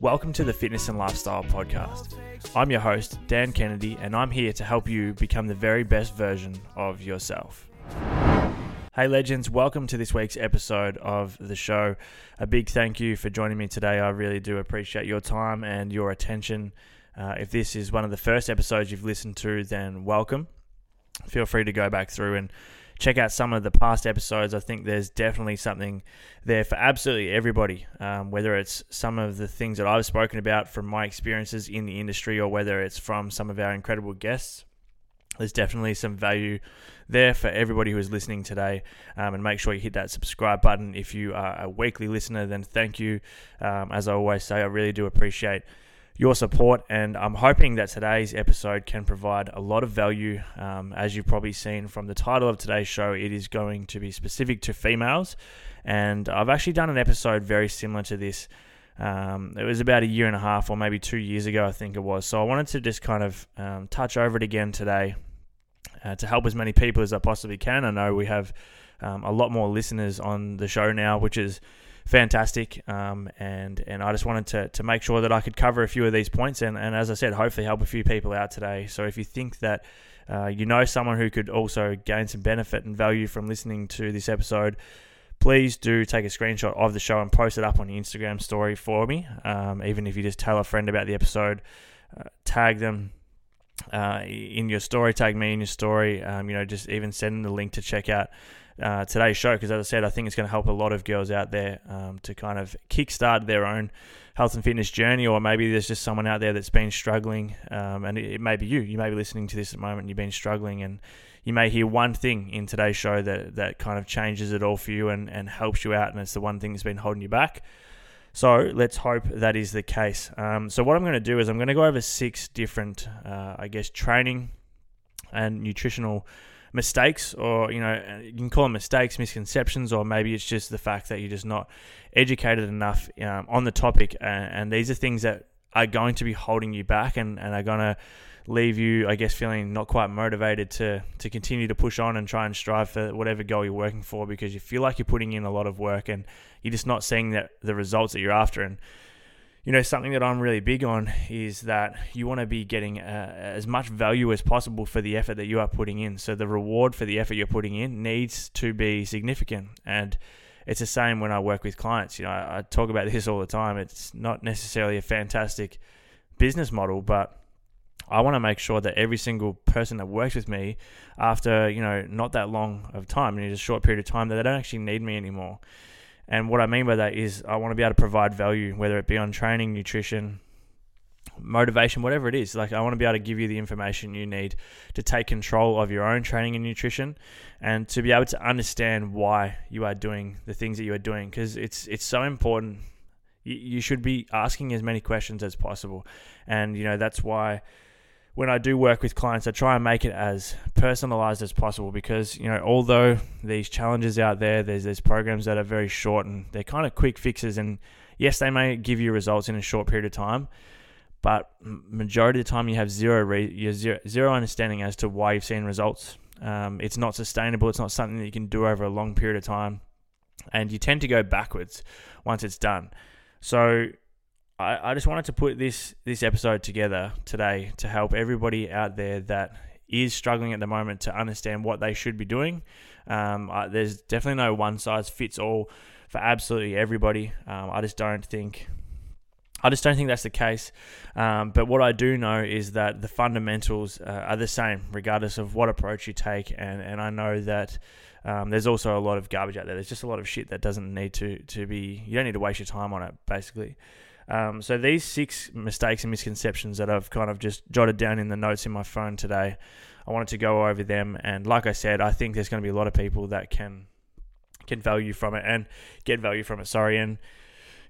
Welcome to the Fitness and Lifestyle Podcast. I'm your host, Dan Kennedy, and I'm here to help you become the very best version of yourself. Hey, legends, welcome to this week's episode of the show. A big thank you for joining me today. I really do appreciate your time and your attention. Uh, if this is one of the first episodes you've listened to, then welcome. Feel free to go back through and check out some of the past episodes. I think there's definitely something there for absolutely everybody, um, whether it's some of the things that I've spoken about from my experiences in the industry or whether it's from some of our incredible guests. There's definitely some value there for everybody who is listening today. Um, and make sure you hit that subscribe button. If you are a weekly listener, then thank you. Um, as I always say, I really do appreciate your support. And I'm hoping that today's episode can provide a lot of value. Um, as you've probably seen from the title of today's show, it is going to be specific to females. And I've actually done an episode very similar to this. Um, it was about a year and a half, or maybe two years ago, I think it was. So I wanted to just kind of um, touch over it again today uh, to help as many people as I possibly can. I know we have um, a lot more listeners on the show now, which is fantastic. Um, and and I just wanted to, to make sure that I could cover a few of these points and, and as I said, hopefully help a few people out today. So if you think that uh, you know someone who could also gain some benefit and value from listening to this episode, please do take a screenshot of the show and post it up on your Instagram story for me. Um, even if you just tell a friend about the episode, uh, tag them. Uh, in your story, tag me in your story. Um, you know, just even send the link to check out uh, today's show because, as I said, I think it's going to help a lot of girls out there um, to kind of kickstart their own health and fitness journey, or maybe there's just someone out there that's been struggling, um, and it, it, may be you. You may be listening to this at the moment, and you've been struggling, and you may hear one thing in today's show that that kind of changes it all for you and, and helps you out, and it's the one thing that's been holding you back. So let's hope that is the case. Um, so what I'm going to do is I'm going to go over six different, uh, I guess, training and nutritional mistakes, or you know, you can call them mistakes, misconceptions, or maybe it's just the fact that you're just not educated enough um, on the topic. And, and, these are things that are going to be holding you back and, and are going to leave you, I guess, feeling not quite motivated to to continue to push on and try and strive for whatever goal you're working for because you feel like you're putting in a lot of work and you're just not seeing that the results that you're after. And you know, something that I'm really big on is that you want to be getting uh, as much value as possible for the effort that you are putting in. So the reward for the effort you're putting in needs to be significant. And it's the same when I work with clients. You know, I, I talk about this all the time. It's not necessarily a fantastic business model, but I want to make sure that every single person that works with me, after you know not that long of time, in a short period of time, that they don't actually need me anymore. And what I mean by that is I want to be able to provide value, whether it be on training, nutrition, motivation, whatever it is. Like I want to be able to give you the information you need to take control of your own training and nutrition, and to be able to understand why you are doing the things that you are doing, because it's it's so important. You, you should be asking as many questions as possible, and you know that's why when I do work with clients, I try and make it as personalized as possible because you know although these challenges out there, there's there's programs that are very short and they're kind of quick fixes, and yes, they may give you results in a short period of time, but majority of the time you have zero re- zero, zero understanding as to why you've seen results. Um, it's not sustainable. It's not something that you can do over a long period of time, and you tend to go backwards once it's done. So I, I just wanted to put this this episode together today to help everybody out there that is struggling at the moment to understand what they should be doing. Um, I, there's definitely no one size fits all for absolutely everybody. Um, I just don't think. I just don't think that's the case. Um, but what I do know is that the fundamentals uh, are the same, regardless of what approach you take. And, and I know that um, there's also a lot of garbage out there. There's just a lot of shit that doesn't need to, to be, you don't need to waste your time on it, basically. Um, so these six mistakes and misconceptions that I've kind of just jotted down in the notes in my phone today, I wanted to go over them. And like I said, I think there's going to be a lot of people that can can value from it and get value from it. Sorry, and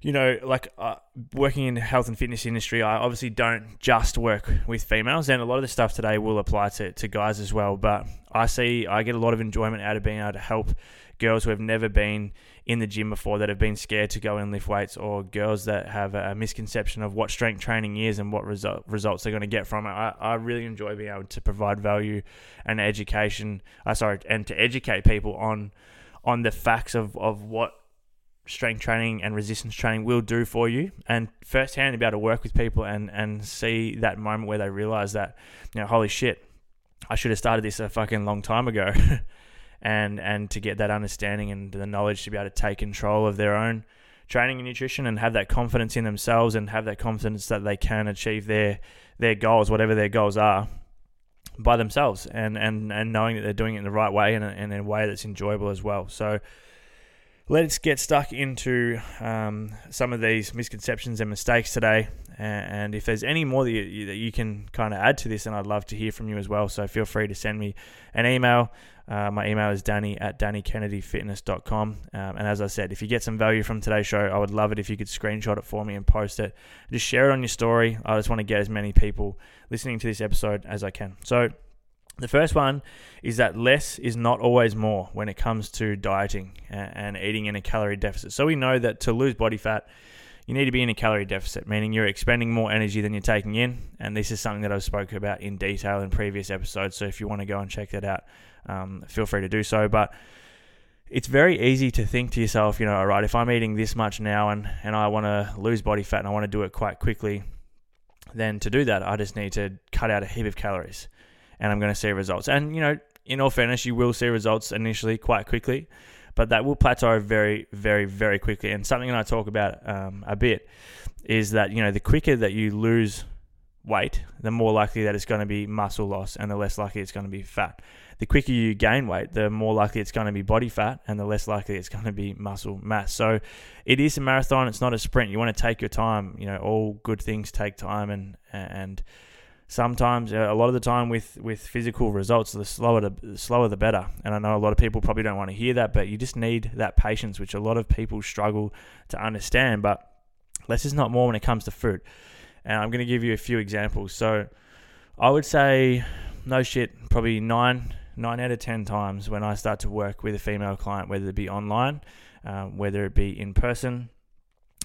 you know, like uh, working in the health and fitness industry, I obviously don't just work with females, and a lot of the stuff today will apply to, to guys as well. But I see, I get a lot of enjoyment out of being able to help girls who have never been in the gym before that have been scared to go and lift weights, or girls that have a misconception of what strength training is and what result, results they're going to get from it. I, I really enjoy being able to provide value and education. Uh, sorry, and to educate people on on the facts of, of what strength training and resistance training will do for you and firsthand to be able to work with people and and see that moment where they realize that you know holy shit I should have started this a fucking long time ago and and to get that understanding and the knowledge to be able to take control of their own training and nutrition and have that confidence in themselves and have that confidence that they can achieve their their goals whatever their goals are by themselves and and and knowing that they're doing it in the right way and, in a way that's enjoyable as well so let's get stuck into um, some of these misconceptions and mistakes today. And if there's any more that you, that you can kind of add to this, then I'd love to hear from you as well. So feel free to send me an email. Uh, my email is danny at dannykennedyfitness.com. Um, and as I said, if you get some value from today's show, I would love it if you could screenshot it for me and post it. Just share it on your story. I just want to get as many people listening to this episode as I can. So, the first one is that less is not always more when it comes to dieting and eating in a calorie deficit. So we know that to lose body fat, you need to be in a calorie deficit, meaning you're expending more energy than you're taking in. And this is something that I've spoken about in detail in previous episodes. So if you want to go and check that out, um, feel free to do so. But it's very easy to think to yourself, you know, all right, if I'm eating this much now and, and I want to lose body fat and I want to do it quite quickly, then to do that, I just need to cut out a heap of calories and I'm going to see results. And, you know, in all fairness, you will see results initially quite quickly, but that will plateau very, very, very quickly. And something that I talk about um, a bit is that, you know, the quicker that you lose weight, the more likely that it's going to be muscle loss and the less likely it's going to be fat. The quicker you gain weight, the more likely it's going to be body fat and the less likely it's going to be muscle mass. So it is a marathon, it's not a sprint. You want to take your time. You know, all good things take time and and sometimes a lot of the time with with physical results the slower the, slower the better. And i know a lot of people probably don't want to hear that but you just need that patience which a lot of people struggle to understand. But less is not more when it comes to food. And i'm going to give you a few examples. So i would say no shit probably nine nine out of ten times when i start to work with a female client whether it be online um, whether it be in person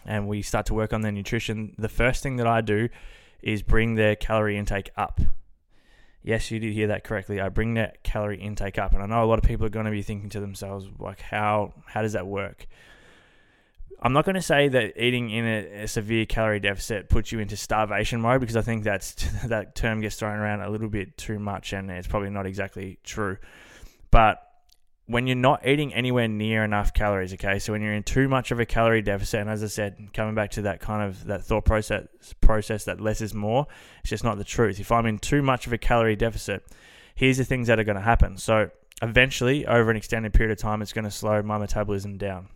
and we start to work on their nutrition the first thing that i do is bring their calorie intake up. Yes, you did hear that correctly. I bring that calorie intake up, and I know a lot of people are going to be thinking to themselves, like, how how does that work? I'm not going to say that eating in a, a, severe calorie deficit puts you into starvation mode because I think that's that term gets thrown around a little bit too much, and it's probably not exactly true. But when you're not eating anywhere near enough calories, okay, so when you're in too much of a calorie deficit, and as I said, coming back to that kind of that thought process process that less is more, it's just not the truth. If I'm in too much of a calorie deficit, here's the things that are going to happen. So eventually, over an extended period of time, it's going to slow my metabolism down.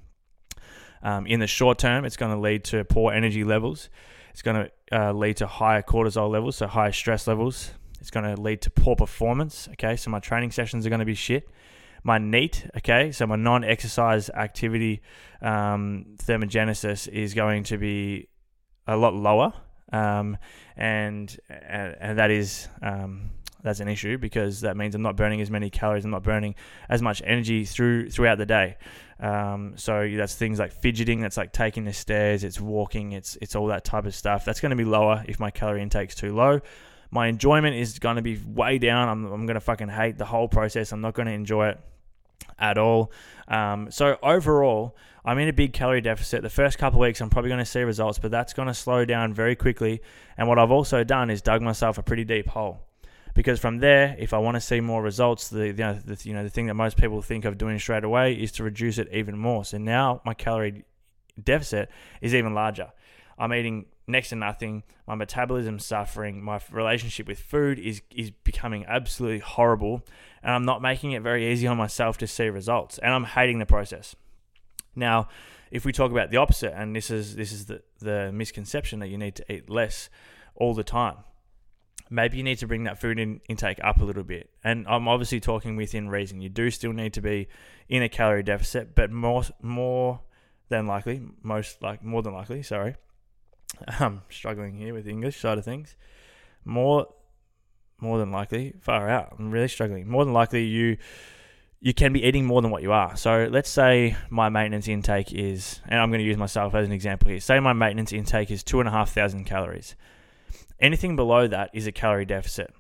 Um, in the short term, it's going to lead to poor energy levels. It's going to uh, lead to higher cortisol levels, so higher stress levels. It's going to lead to poor performance. Okay, so my training sessions are going to be shit my NEAT, okay, so my non-exercise activity um, thermogenesis is going to be a lot lower, um, and, and, and that is um, that's an issue because that means I'm not burning as many calories, I'm not burning as much energy through throughout the day. Um, so that's things like fidgeting, that's like taking the stairs, it's walking, it's it's all that type of stuff. That's going to be lower if my calorie intake's too low my enjoyment is going to be way down. I'm, I'm going to fucking hate the whole process. I'm not going to enjoy it at all. Um, so overall, I'm in a big calorie deficit. The first couple weeks, I'm probably going to see results, but that's going to slow down very quickly. And what I've also done is dug myself a pretty deep hole. Because from there, if I want to see more results, the, the, the you know the thing that most people think of doing straight away is to reduce it even more. So now my calorie deficit is even larger. I'm eating next to nothing. My metabolism's suffering. My relationship with food is is becoming absolutely horrible, and I'm not making it very easy on myself to see results. And I'm hating the process. Now, if we talk about the opposite, and this is this is the the misconception that you need to eat less all the time. Maybe you need to bring that food in, intake up a little bit. And I'm obviously talking within reason. You do still need to be in a calorie deficit, but more more than likely, most like more than likely, sorry, I'm struggling here with the English side of things. More, more than likely, far out. I'm really struggling. More than likely, you you can be eating more than what you are. So let's say my maintenance intake is, and I'm going to use myself as an example here. Say my maintenance intake is two and a half thousand calories. Anything below that is a calorie deficit.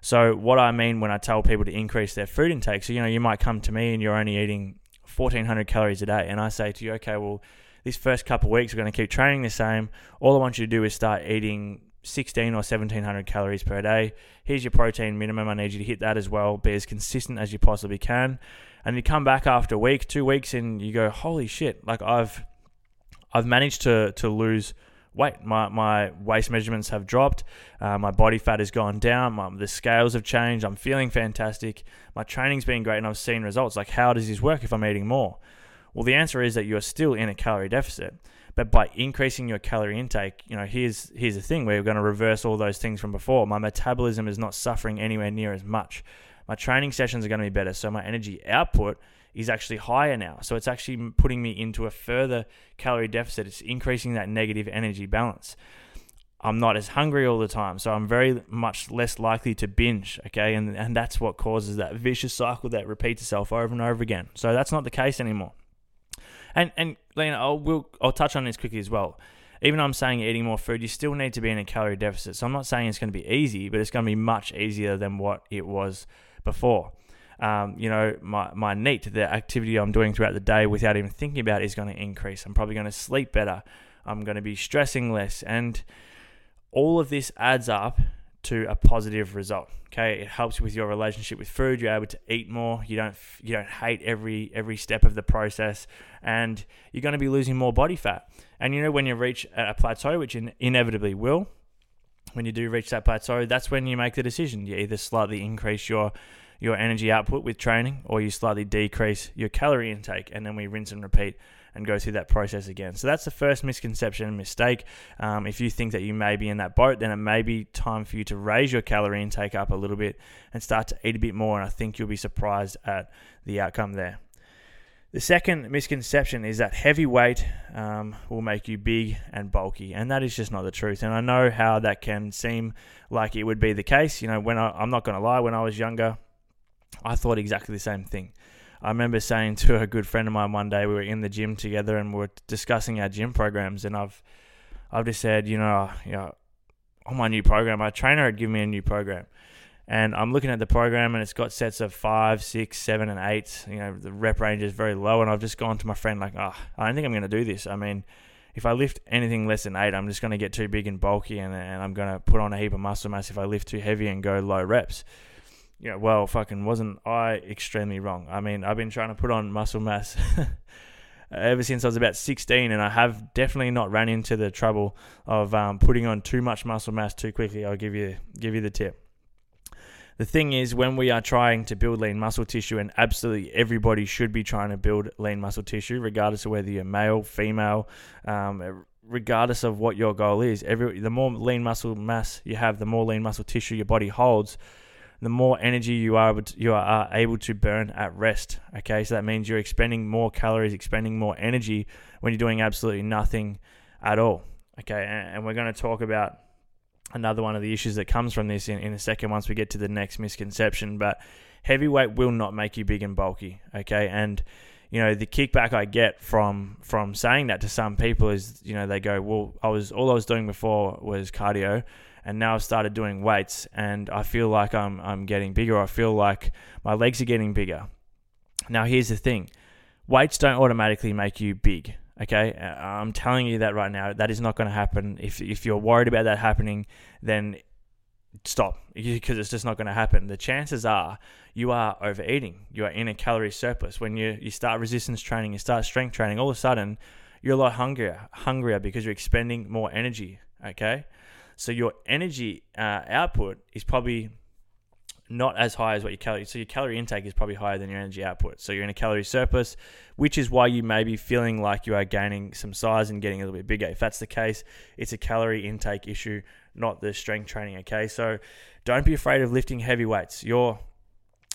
So what I mean when I tell people to increase their food intake, so you know you might come to me and you're only eating 1400 calories a day, and I say to you, okay, well this first couple of weeks, we're going to keep training the same. All I want you to do is start eating 16 or 1700 calories per day. Here's your protein minimum. I need you to hit that as well. Be as consistent as you possibly can. And you come back after a week, two weeks, and you go, holy shit! Like I've, I've managed to to lose weight. My my waist measurements have dropped. Uh, my body fat has gone down. My, the scales have changed. I'm feeling fantastic. My training's been great, and I've seen results. Like how does this work if I'm eating more? Well, the answer is that you're still in a calorie deficit. But by increasing your calorie intake, you know, here's here's the thing: we're going to reverse all those things from before. My metabolism is not suffering anywhere near as much. My training sessions are going to be better, so my energy output is actually higher now. So it's actually putting me into a further calorie deficit. It's increasing that negative energy balance. I'm not as hungry all the time, so I'm very much less likely to binge. Okay, and and that's what causes that vicious cycle that repeats itself over and over again. So that's not the case anymore. And and Lena, I'll we'll, I'll touch on this quickly as well. Even though I'm saying eating more food, you still need to be in a calorie deficit. So I'm not saying it's going to be easy, but it's going to be much easier than what it was before. Um, you know, my, my NEAT, the activity I'm doing throughout the day without even thinking about it, is going to increase. I'm probably going to sleep better. I'm going to be stressing less. And all of this adds up to a positive result. Okay, it helps with your relationship with food. You're able to eat more. You don't you don't hate every every step of the process, and you're going to be losing more body fat. And you know when you reach a plateau, which you inevitably will, when you do reach that plateau, that's when you make the decision. You either slightly increase your your energy output with training, or you slightly decrease your calorie intake, and then we rinse and repeat and go through that process again. So that's the first misconception and mistake. Um, if you think that you may be in that boat, then it may be time for you to raise your calorie intake up a little bit and start to eat a bit more. And I think you'll be surprised at the outcome there. The second misconception is that heavy weight um, will make you big and bulky, and that is just not the truth. And I know how that can seem like it would be the case. You know, when I, I'm not going to lie, when I was younger, I thought exactly the same thing. I remember saying to a good friend of mine one day, we were in the gym together and we are discussing our gym programs, and I've, I've just said, you know, you know, on my new program, my trainer had given me a new program, and I'm looking at the program and it's got sets of five, six, seven, and eight. You know, the rep range is very low, and I've just gone to my friend like, oh, I don't think I'm going to do this. I mean, if I lift anything less than eight, I'm just going to get too big and bulky, and, and I'm going to put on a heap of muscle mass if I lift too heavy and go low reps know, well, fucking wasn't I extremely wrong? I mean, I've been trying to put on muscle mass ever since I was about 16, and I have definitely not ran into the trouble of um, putting on too much muscle mass too quickly. I'll give you give you the tip. The thing is, when we are trying to build lean muscle tissue, and absolutely everybody should be trying to build lean muscle tissue, regardless of whether you're male, female, um, regardless of what your goal is. Every the more lean muscle mass you have, the more lean muscle tissue your body holds, the more energy you are able to, you are able to burn at rest. Okay, so that means you're expending more calories, expending more energy when you're doing absolutely nothing at all. Okay, and, we're going to talk about another one of the issues that comes from this in, in a second once we get to the next misconception. But heavyweight will not make you big and bulky. Okay, and you know the kickback I get from from saying that to some people is you know they go, well, I was all I was doing before was cardio and now I've started doing weights and I feel like I'm I'm getting bigger. I feel like my legs are getting bigger. Now here's the thing. Weights don't automatically make you big. Okay, uh, I'm telling you that right now. That is not going to happen. If if you're worried about that happening, then stop because it's just not going to happen. The chances are you are overeating. You are in a calorie surplus. When you you start resistance training, you start strength training, all of a sudden you're a lot hungrier, hungrier because you're expending more energy. Okay, so your energy uh, output is probably not as high as what your calorie. So your calorie intake is probably higher than your energy output. So you're in a calorie surplus, which is why you may be feeling like you are gaining some size and getting a little bit bigger. If that's the case, it's a calorie intake issue, not the strength training. Okay, so don't be afraid of lifting heavy weights. You're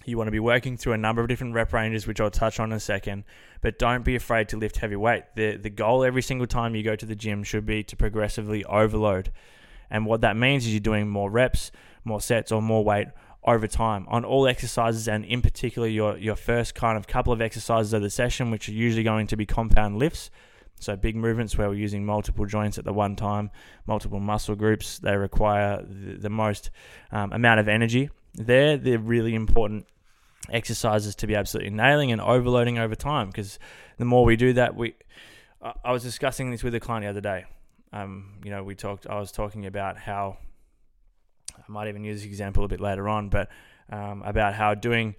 you want to be working through a number of different rep ranges, which I'll touch on in a second. But don't be afraid to lift heavy weight. The the goal every single time you go to the gym should be to progressively overload. And what that means is you're doing more reps, more sets, or more weight over time on all exercises, and in particular, your, your first kind of couple of exercises of the session, which are usually going to be compound lifts. So, big movements where we're using multiple joints at the one time, multiple muscle groups, they require the, the most um, amount of energy. They're the really important exercises to be absolutely nailing and overloading over time because the more we do that, we I was discussing this with a client the other day. Um, you know, we talked. I was talking about how I might even use this example a bit later on, but um, about how doing,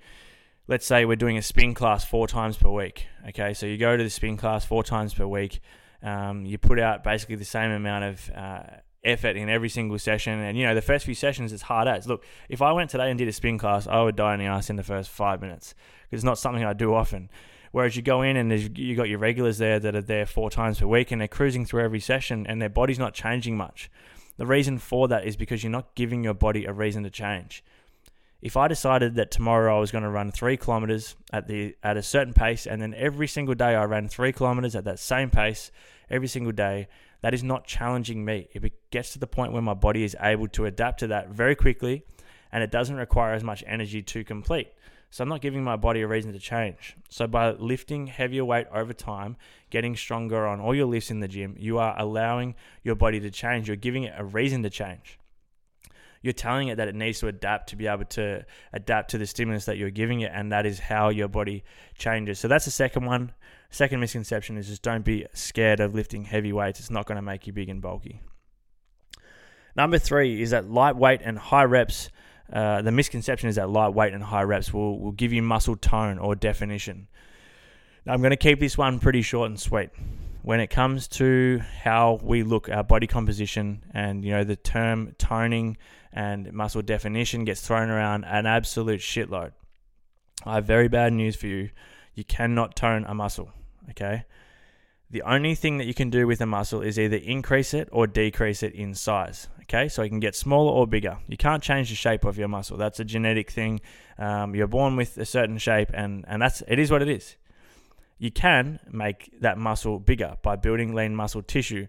let's say we're doing a spin class four times per week. Okay, so you go to the spin class four times per week. Um, you put out basically the same amount of uh, effort in every single session. And you know, the first few sessions it's hard as. Look, if I went today and did a spin class, I would die in the ass in the first five minutes because it's not something I do often. Whereas you go in and you got your regulars there that are there four times per week and they're cruising through every session and their body's not changing much. The reason for that is because you're not giving your body a reason to change. If I decided that tomorrow I was going to run three kilometers at the at a certain pace, and then every single day I ran three kilometers at that same pace every single day, that is not challenging me. It gets to the point where my body is able to adapt to that very quickly, and it doesn't require as much energy to complete. So I'm not giving my body a reason to change. So by lifting heavier weight over time, getting stronger on all your lifts in the gym, you are allowing your body to change. You're giving it a reason to change. You're telling it that it needs to adapt to be able to adapt to the stimulus that you're giving it, and that is how your body changes. So that's the second one. Second misconception is just don't be scared of lifting heavy weights. It's not going to make you big and bulky. Number three is that lightweight and high reps uh, the misconception is that lightweight and high reps will, will give you muscle tone or definition. Now, I'm going to keep this one pretty short and sweet. When it comes to how we look our body composition and you know the term toning and muscle definition gets thrown around an absolute shitload. I have very bad news for you. You cannot tone a muscle, okay? The only thing that you can do with a muscle is either increase it or decrease it in size. Okay, so you can get smaller or bigger. You can't change the shape of your muscle. That's a genetic thing. Um, you're born with a certain shape, and and that's it is what it is. You can make that muscle bigger by building lean muscle tissue,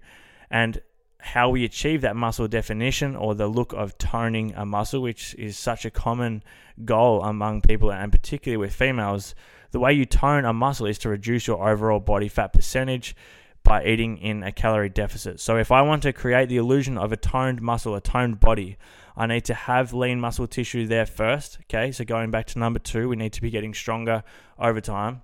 and how we achieve that muscle definition or the look of toning a muscle, which is such a common goal among people and particularly with females. The way you tone a muscle is to reduce your overall body fat percentage by eating in a calorie deficit. So if I want to create the illusion of a toned muscle, a toned body, I need to have lean muscle tissue there first. Okay, so going back to number two, we need to be getting stronger over time.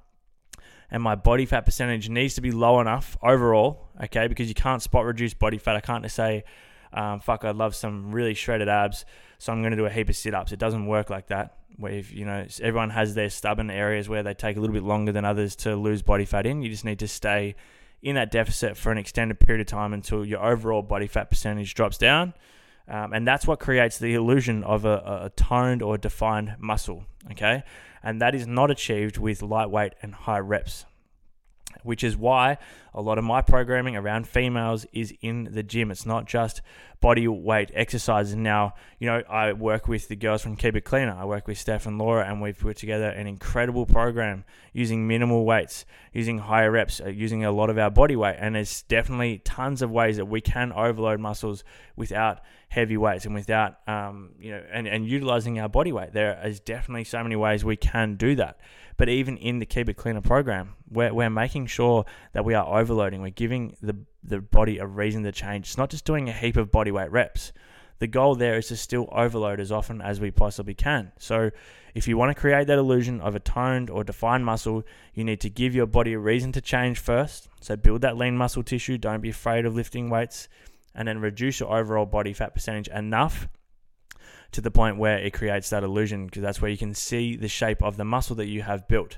And my body fat percentage needs to be low enough overall, okay, because you can't spot reduce body fat. I can't just say, um, fuck, I'd love some really shredded abs, so I'm going to do a heap of sit ups. It doesn't work like that. Where you know everyone has their stubborn areas where they take a little bit longer than others to lose body fat in. You just need to stay in that deficit for an extended period of time until your overall body fat percentage drops down. Um, and that's what creates the illusion of a, a toned or defined muscle. Okay. And that is not achieved with lightweight and high reps which is why a lot of my programming around females is in the gym. It's not just body weight exercises. Now, you know, I work with the girls from Keep It Cleaner. I work with Steph and Laura, and we've put together an incredible program using minimal weights, using higher reps, uh, using a lot of our body weight. And there's definitely tons of ways that we can overload muscles without heavy weights and without, um, you know, and, and utilizing our body weight. There is definitely so many ways we can do that. But even in the Keep It Cleaner program, we're, we're making sure that we are overloading. We're giving the, the body a reason to change. It's not just doing a heap of body weight reps. The goal there is to still overload as often as we possibly can. So, if you want to create that illusion of a toned or defined muscle, you need to give your body a reason to change first. So, build that lean muscle tissue. Don't be afraid of lifting weights. And then reduce your overall body fat percentage enough to the point where it creates that illusion because that's where you can see the shape of the muscle that you have built.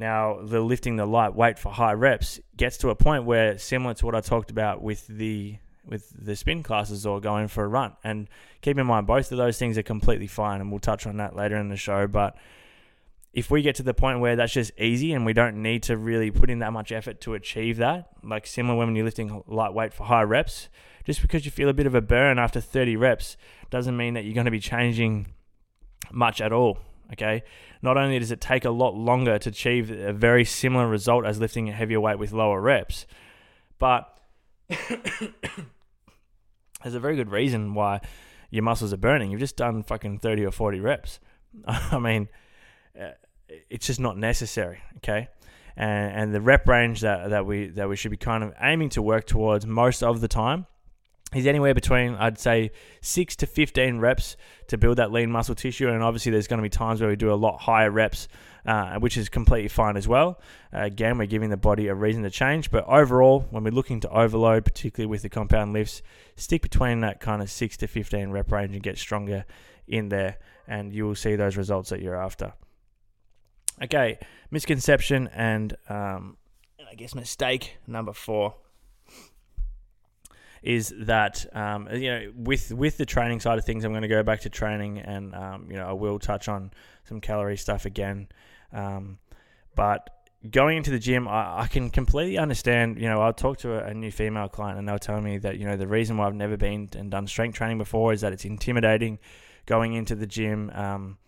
Now, the lifting the light weight for high reps gets to a point where similar to what I talked about with the with the spin classes or going for a run. And keep in mind, both of those things are completely fine, and we'll touch on that later in the show. But if we get to the point where that's just easy and we don't need to really put in that much effort to achieve that, like similar when you're lifting lightweight for high reps, just because you feel a bit of a burn after 30 reps doesn't mean that you're going to be changing much at all Okay, not only does it take a lot longer to achieve a very similar result as lifting a heavier weight with lower reps, but there's a very good reason why your muscles are burning. You've just done fucking 30 or 40 reps. I mean, uh, it's just not necessary, okay? And, and the rep range that, that we that we should be kind of aiming to work towards most of the time is anywhere between I'd say six to fifteen reps to build that lean muscle tissue, and obviously there's going to be times where we do a lot higher reps, uh, which is completely fine as well. Uh, again, we're giving the body a reason to change, but overall, when we're looking to overload, particularly with the compound lifts, stick between that kind of six to fifteen rep range and get stronger in there, and you will see those results that you're after. Okay, misconception and um, I guess mistake number four is that um, you know with with the training side of things, I'm going to go back to training, and um, you know I will touch on some calorie stuff again, um, but going into the gym, I, I, can completely understand. You know, I'll talk to a, a, new female client, and they'll tell me that you know the reason why I've never been and done strength training before is that it's intimidating going into the gym. Um,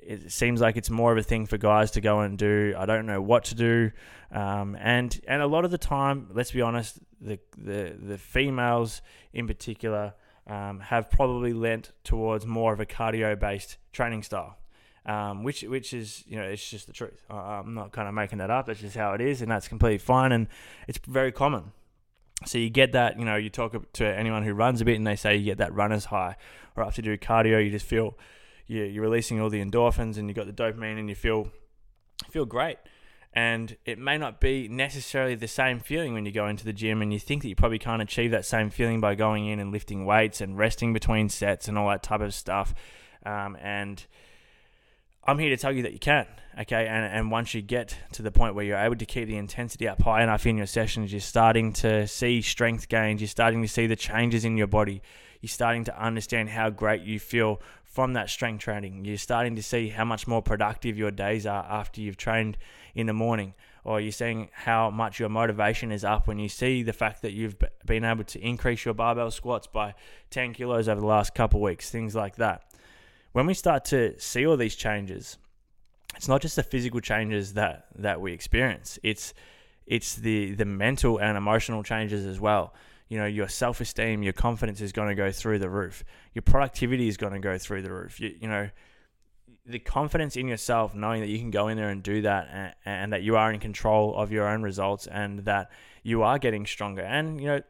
it seems like it's more of a thing for guys to go and do. I don't know what to do, um, and and a lot of the time, let's be honest, the the the females in particular um, have probably lent towards more of a cardio based training style. Um, which which is you know it's just the truth. I'm not kind of making that up. That's just how it is, and that's completely fine, and it's very common. So you get that you know you talk to anyone who runs a bit, and they say you get that runner's high, or after you do cardio, you just feel you, you're releasing all the endorphins and you got the dopamine and you feel feel great. And it may not be necessarily the same feeling when you go into the gym and you think that you probably can't achieve that same feeling by going in and lifting weights and resting between sets and all that type of stuff. Um, and I'm here to tell you that you can. Okay, and, and once you get to the point where you're able to keep the intensity up high enough in your sessions, you're starting to see strength gains, you're starting to see the changes in your body, you're starting to understand how great you feel from that strength training. You're starting to see how much more productive your days are after you've trained in the morning, or you're seeing how much your motivation is up when you see the fact that you've been able to increase your barbell squats by 10 kilos over the last couple weeks, things like that. When we start to see all these changes, it's not just the physical changes that that we experience. It's it's the the mental and emotional changes as well you know your self-esteem your confidence is going to go through the roof. Your productivity is going to go through the roof. You, you know the confidence in yourself knowing that you can go in there and do that and, and, that you are in control of your own results and that you are getting stronger. And you know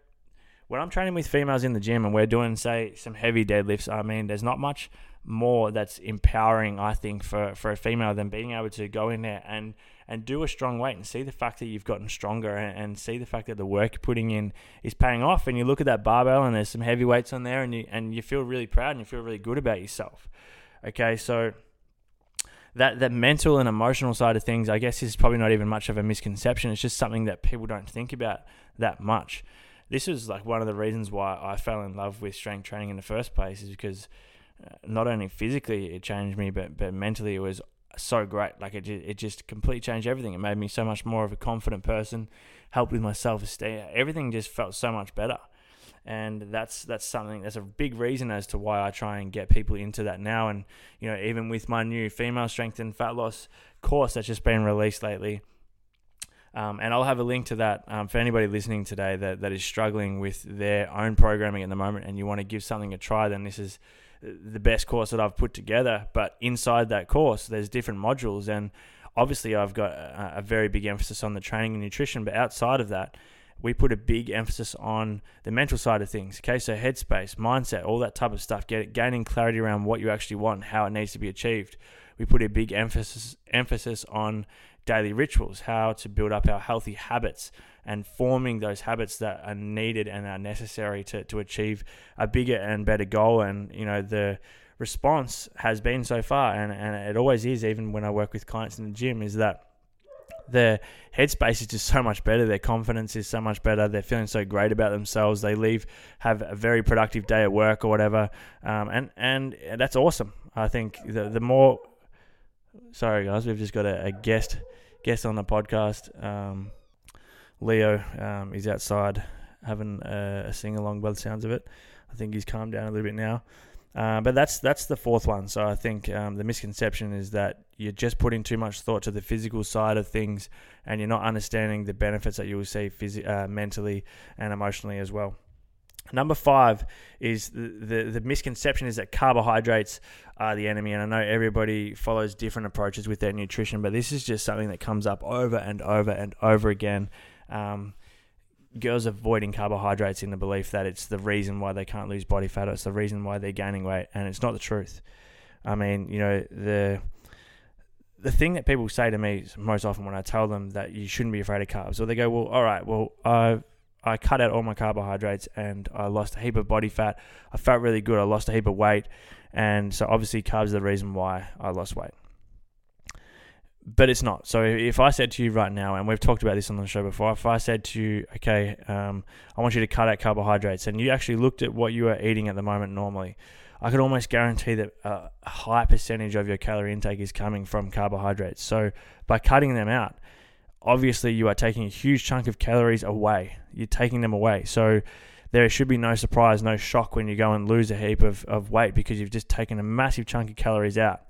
when i'm training with females in the gym and we're doing say some heavy deadlifts i mean there's not much more that's empowering i think for for a female than being able to go in there and and do a strong weight and see the fact that you've gotten stronger and, and, see the fact that the work you're putting in is paying off. And you look at that barbell and there's some heavy weights on there and you, and you feel really proud and you feel really good about yourself. Okay, so that, that mental and emotional side of things, I guess, is probably not even much of a misconception. It's just something that people don't think about that much. This is like one of the reasons why I fell in love with strength training in the first place, is because uh, not only physically it changed me, but but mentally it was so great. Like it, it just completely changed everything. It made me so much more of a confident person. Helped with my self esteem. Everything just felt so much better. And that's that's something that's a big reason as to why I try and get people into that now. And you know, even with my new female strength and fat loss course that's just been released lately, um, and I'll have a link to that um, for anybody listening today that, that is struggling with their own programming at the moment and you want to give something a try, then this is the best course that I've put together. But inside that course, there's different modules, and obviously I've got a, a very big emphasis on the training and nutrition. But outside of that, we put a big emphasis on the mental side of things. Okay, so headspace, mindset, all that type of stuff. Get gaining clarity around what you actually want, how it needs to be achieved. We put a big emphasis emphasis on daily rituals, how to build up our healthy habits, and forming those habits that are needed and are necessary to, to achieve a bigger and better goal. And, you know, the response has been so far, and, and it always is, even when I work with clients in the gym, is that their headspace is just so much better. Their confidence is so much better. They're feeling so great about themselves. They leave, have a very productive day at work or whatever, um, and and that's awesome. I think the the more, sorry guys, we've just got a, a guest guest on the podcast. Um, Leo um, is outside having a, a sing along by the sounds of it. I think he's calmed down a little bit now. Uh, but that's that's the fourth one. So I think um, the misconception is that you're just putting too much thought to the physical side of things, and you're not understanding the benefits that you will see phys- uh, mentally and emotionally as well. Number five is the, the, the misconception is that carbohydrates are the enemy, and I know everybody follows different approaches with their nutrition, but this is just something that comes up over and over and over again. Um, girls avoiding carbohydrates in the belief that it's the reason why they can't lose body fat, or it's the reason why they're gaining weight, and it's not the truth. I mean, you know, the the thing that people say to me most often when I tell them that you shouldn't be afraid of carbs, or they go, "Well, all right, well, I I cut out all my carbohydrates and I lost a heap of body fat. I felt really good. I lost a heap of weight, and so obviously carbs are the reason why I lost weight." But it's not. So if I said to you right now, and we've talked about this on the show before, if I said to you, okay, um, I want you to cut out carbohydrates, and you actually looked at what you are eating at the moment normally, I could almost guarantee that a high percentage of your calorie intake is coming from carbohydrates. So by cutting them out, obviously you are taking a huge chunk of calories away. You're taking them away. So there should be no surprise, no shock when you go and lose a heap of, of weight because you've just taken a massive chunk of calories out.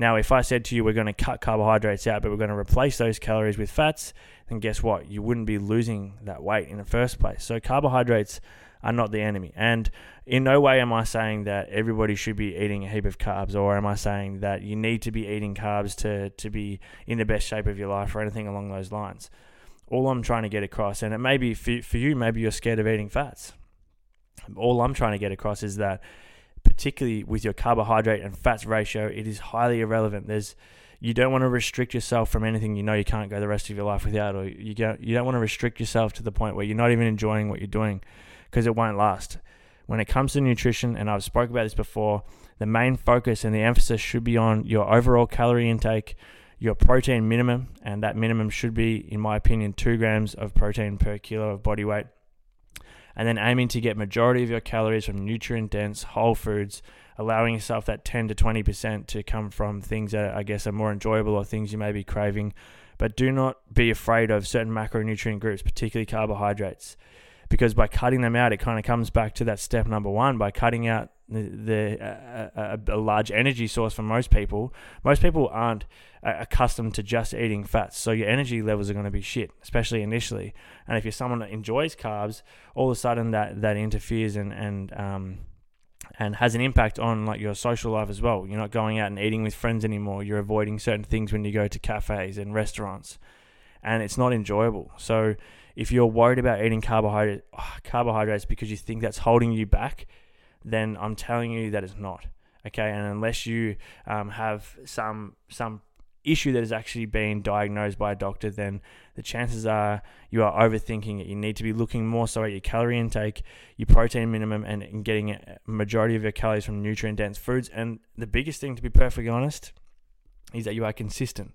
Now, if I said to you, we're going to cut carbohydrates out, but we're going to replace those calories with fats, then guess what? You wouldn't be losing that weight in the first place. So, carbohydrates are not the enemy. And in no way am I saying that everybody should be eating a heap of carbs, or am I saying that you need to be eating carbs to, to be in the best shape of your life, or anything along those lines. All I'm trying to get across, and it may be for, for you, maybe you're scared of eating fats. All I'm trying to get across is that particularly with your carbohydrate and fats ratio, it is highly irrelevant. There's you don't want to restrict yourself from anything you know you can't go the rest of your life without, or you don't you don't want to restrict yourself to the point where you're not even enjoying what you're doing because it won't last. When it comes to nutrition, and I've spoke about this before, the main focus and the emphasis should be on your overall calorie intake, your protein minimum, and that minimum should be, in my opinion, two grams of protein per kilo of body weight and then aiming to get majority of your calories from nutrient dense whole foods allowing yourself that 10 to 20% to come from things that I guess are more enjoyable or things you may be craving. But do not be afraid of certain macronutrient groups particularly carbohydrates because by cutting them out it kind of comes back to that step number 1 by cutting out the, the uh, a, a, large energy source for most people most people aren't accustomed to just eating fats. So your energy levels are going to be shit, especially initially. And if you're someone that enjoys carbs, all of a sudden that that interferes and and um, and has an impact on like your social life as well. You're not going out and eating with friends anymore. You're avoiding certain things when you go to cafes and restaurants, and it's not enjoyable. So if you're worried about eating carbohydrate, carbohydrates because you think that's holding you back, then I'm telling you that it's not. Okay, and unless you um, have some some issue that is actually being diagnosed by a doctor, then the chances are you are overthinking it. You need to be looking more so at your calorie intake, your protein minimum, and, and getting a majority of your calories from nutrient dense foods. And the biggest thing, to be perfectly honest, is that you are consistent.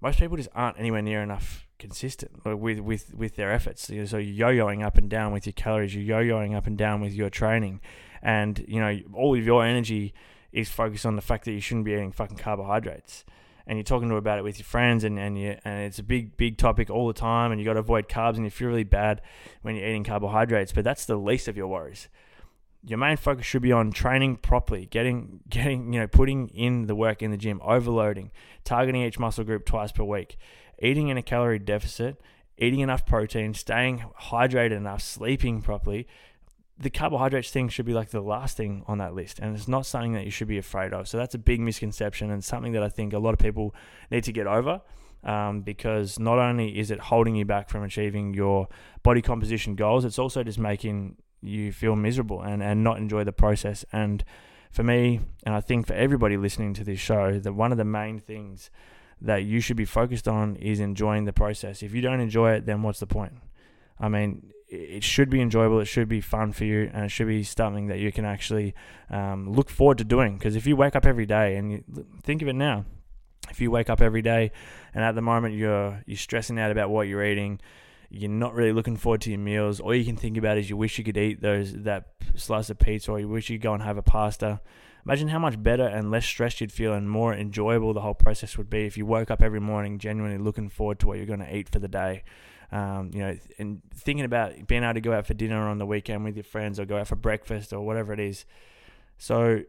Most people just aren't anywhere near enough consistent with with with their efforts. So you're yo-yoing up and down with your calories. You're yo-yoing up and down with your training, and you know all of your energy is focused on the fact that you shouldn't be eating fucking carbohydrates and you're talking to about it with your friends and, and you and it's a big big topic all the time and you got to avoid carbs and you feel really bad when you're eating carbohydrates but that's the least of your worries your main focus should be on training properly getting getting you know putting in the work in the gym overloading targeting each muscle group twice per week eating in a calorie deficit eating enough protein staying hydrated enough sleeping properly the carbohydrates thing should be like the last thing on that list, and it's not something that you should be afraid of. So that's a big misconception, and something that I think a lot of people need to get over. Um, because not only is it holding you back from achieving your body composition goals, it's also just making you feel miserable and, and not enjoy the process. And for me, and I think for everybody listening to this show, that one of the main things that you should be focused on is enjoying the process. If you don't enjoy it, then what's the point? I mean, it should be enjoyable. It should be fun for you, and it should be something that you can actually um, look forward to doing. Because if you wake up every day and you think of it now, if you wake up every day and at the moment you're you're stressing out about what you're eating, you're not really looking forward to your meals. All you can think about is you wish you could eat those that slice of pizza, or you wish you could go and have a pasta. Imagine how much better and less stressed you'd feel, and more enjoyable the whole process would be if you woke up every morning genuinely looking forward to what you're going to eat for the day um, you know, and thinking about being able to go out for dinner on the weekend with your friends or go out for breakfast or whatever it is, So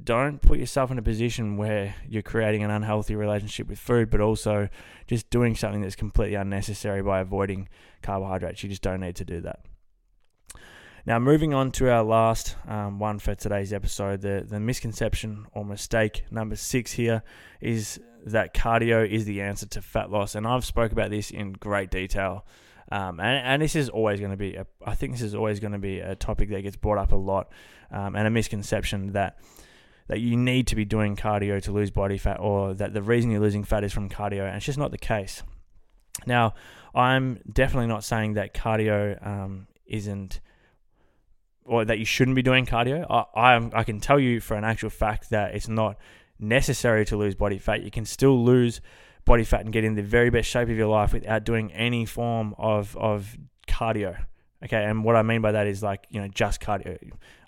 don't put yourself in a position where you're creating an unhealthy relationship with food, but also just doing something that's completely unnecessary by avoiding carbohydrates. You just don't need to do that. Now, moving on to our last um, one for today's episode, the, the misconception or mistake number six here is that cardio is the answer to fat loss. And I've spoke about this in great detail. Um, and, and this is always going to be, a, I think this is always going to be a topic that gets brought up a lot um, and a misconception that that you need to be doing cardio to lose body fat or that the reason you're losing fat is from cardio. And it's just not the case. Now, I'm definitely not saying that cardio um, isn't or that you shouldn't be doing cardio. I, I, I can tell you for an actual fact that it's not necessary to lose body fat. You can still lose body fat and get in the very best shape of your life without doing any form of, of cardio. Okay, and what I mean by that is like, you know, just cardio.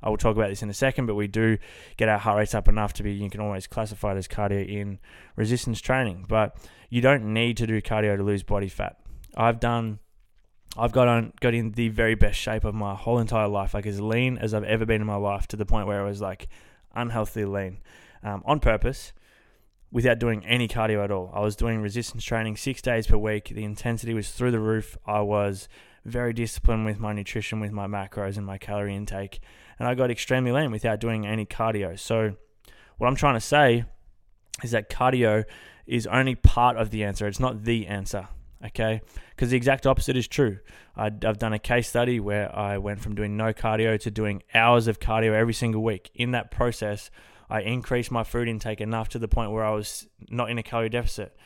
I will talk about this in a second, but we do get our heart rates up enough to be, you can always classify it as cardio in resistance training. But you don't need to do cardio to lose body fat. I've done I've got on got in the very best shape of my whole entire life, like as lean as I've ever been in my life, to the point where I was like unhealthily lean, um, on purpose, without doing any cardio at all. I was doing resistance training six days per week. The intensity was through the roof. I was very disciplined with my nutrition, with my macros and my calorie intake, and I got extremely lean without doing any cardio. So, what I'm trying to say is that cardio is only part of the answer. It's not the answer okay? Because the exact opposite is true. i have done a case study where I went from doing no cardio to doing hours of cardio every single week. In that process, I increased my food intake enough to the point where I was not in a calorie deficit.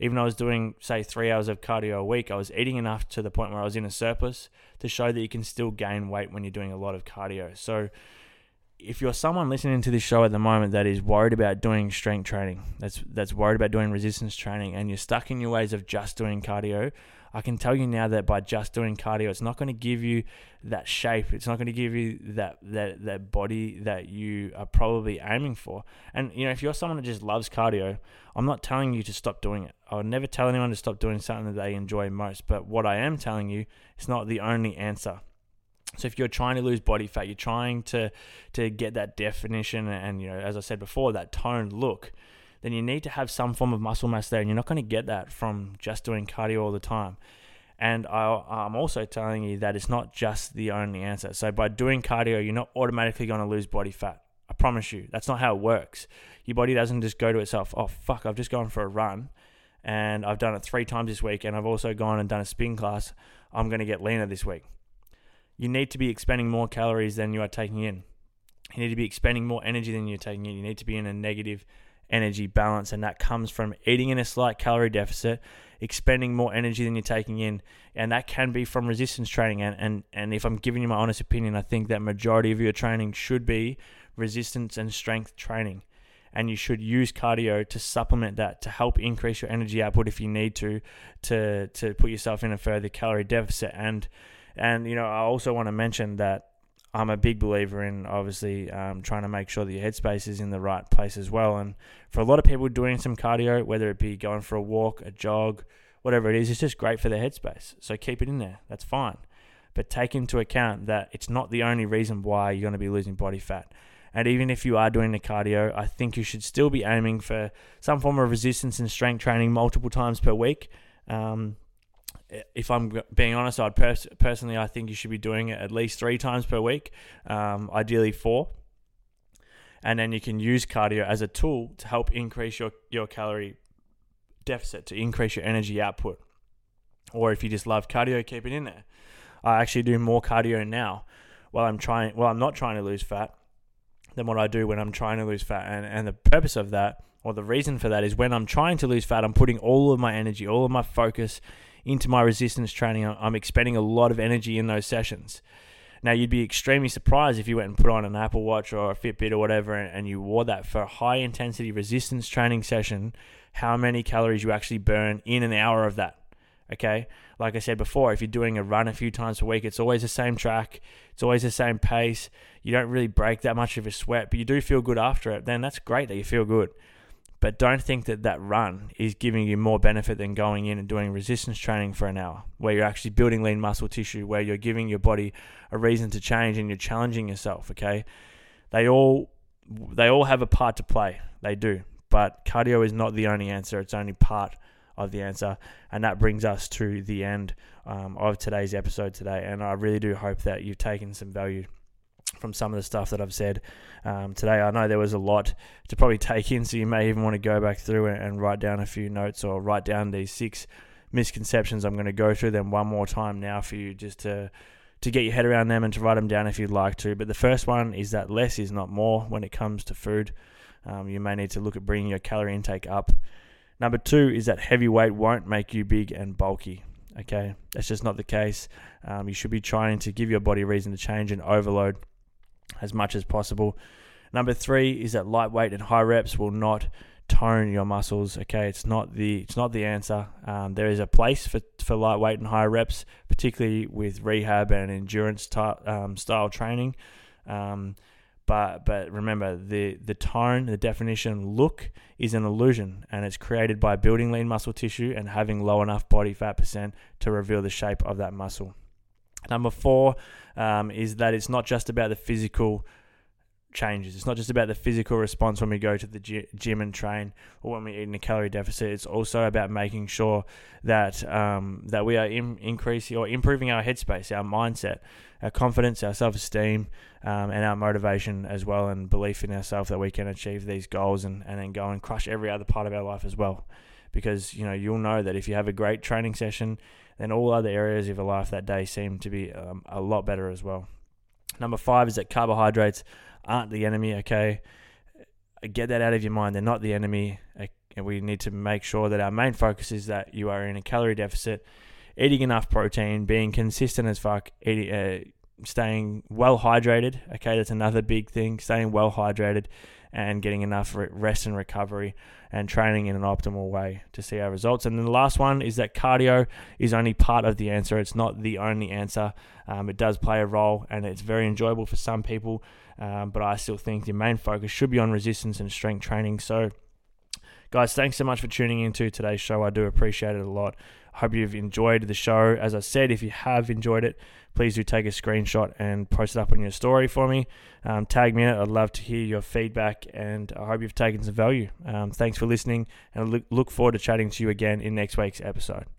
Even though I was doing, say, three hours of cardio a week, I was eating enough to the point where I was in a surplus to show that you can still gain weight when you're doing a lot of cardio. So, if you're someone listening to this show at the moment that is worried about doing strength training, that's that's worried about doing resistance training, and you're stuck in your ways of just doing cardio, I can tell you now that by just doing cardio, it's not going to give you that shape. It's not going to give you that that that body that you are probably aiming for. And you know, if you're someone that just loves cardio, I'm not telling you to stop doing it. I would never tell anyone to stop doing something that they enjoy most. But what I am telling you, it's not the only answer. So if you're trying to lose body fat, you're trying to to get that definition and you know, as I said before, that toned look, then you need to have some form of muscle mass there, and you're not going to get that from just doing cardio all the time. And I, am also telling you that it's not just the only answer. So by doing cardio, you're not automatically going to lose body fat. I promise you, that's not how it works. Your body doesn't just go to itself, oh fuck, I've just gone for a run, and I've done it three times this week, and I've also gone and done a spin class. I'm going to get leaner this week you need to be expending more calories than you are taking in. You need to be expending more energy than you're taking in. You need to be in a negative energy balance, and that comes from eating in a slight calorie deficit, expending more energy than you're taking in, and that can be from resistance training. And and and if I'm giving you my honest opinion, I think that majority of your training should be resistance and strength training, and you should use cardio to supplement that to help increase your energy output if you need to, to to put yourself in a further calorie deficit and and you know, I also want to mention that I'm a big believer in obviously um, trying to make sure that your headspace is in the right place as well. And for a lot of people doing some cardio, whether it be going for a walk, a jog, whatever it is, it's just great for their headspace. So keep it in there. That's fine. But take into account that it's not the only reason why you're going to be losing body fat. And even if you are doing the cardio, I think you should still be aiming for some form of resistance and strength training multiple times per week. Um, if I'm being honest, I'd pers- personally I think you should be doing it at least three times per week, um, ideally four. And then you can use cardio as a tool to help increase your, your calorie deficit, to increase your energy output. Or if you just love cardio, keep it in there. I actually do more cardio now while I'm trying. Well, I'm not trying to lose fat than what I do when I'm trying to lose fat. And and the purpose of that, or the reason for that, is when I'm trying to lose fat, I'm putting all of my energy, all of my focus into my resistance training, I'm expending a lot of energy in those sessions. Now, you'd be extremely surprised if you went and put on an Apple Watch or a Fitbit or whatever and, you wore that for a high intensity resistance training session, how many calories you actually burn in an hour of that. Okay. Like I said before, if you're doing a run a few times a week, it's always the same track, it's always the same pace. You don't really break that much of a sweat, but you do feel good after it. Then that's great that you feel good. But don't think that that run is giving you more benefit than going in and doing resistance training for an hour, where you're actually building lean muscle tissue, where you're giving your body a reason to change and you're challenging yourself. Okay, they all they all have a part to play. They do. But cardio is not the only answer, it's only part of the answer. And that brings us to the end um, of today's episode today. And I really do hope that you've taken some value from some of the stuff that I've said um, today. I know there was a lot to probably take in, so you may even want to go back through and, and write down a few notes or write down these six misconceptions. I'm going to go through them one more time now for you just to to get your head around them and to write them down if you'd like to. But the first one is that less is not more when it comes to food. Um, you may need to look at bringing your calorie intake up. Number two is that heavy weight won't make you big and bulky. Okay, that's just not the case. Um, you should be trying to give your body reason to change and overload as much as possible. Number three is that lightweight and high reps will not tone your muscles. Okay, it's not the it's not the answer. Um, there is a place for for lightweight and high reps, particularly with rehab and endurance ty- um, style training. Um, but but remember the the tone, the definition, look is an illusion, and it's created by building lean muscle tissue and having low enough body fat percent to reveal the shape of that muscle. Number four um, is that it's not just about the physical changes. It's not just about the physical response when we go to the gym and train or when we eat in a calorie deficit. It's also about making sure that um, that we are in, increasing or improving our headspace, our mindset, our confidence, our self esteem, um, and our motivation as well, and belief in ourselves that we can achieve these goals and, and then go and crush every other part of our life as well. Because you know you'll know that if you have a great training session, then all other areas of your life that day seem to be um, a lot better as well. Number five is that carbohydrates aren't the enemy, okay? Get that out of your mind. They're not the enemy. And we need to make sure that our main focus is that you are in a calorie deficit, eating enough protein, being consistent as fuck, eating, uh, staying well hydrated. Okay, that's another big thing. Staying well hydrated and getting enough rest and recovery and training in an optimal way to see our results. And then the last one is that cardio is only part of the answer. It's not the only answer. Um, it does play a role and it's very enjoyable for some people. Um, but I still think the main focus should be on resistance and strength training. So, guys, thanks so much for tuning into today's show. I do appreciate it a lot. Hope you've enjoyed the show. As I said, if you have enjoyed it, please do take a screenshot and post it up on your story for me. Um, tag me in it. I'd love to hear your feedback, and I hope you've taken some value. Um, thanks for listening, and I look, look forward to chatting to you again in next week's episode.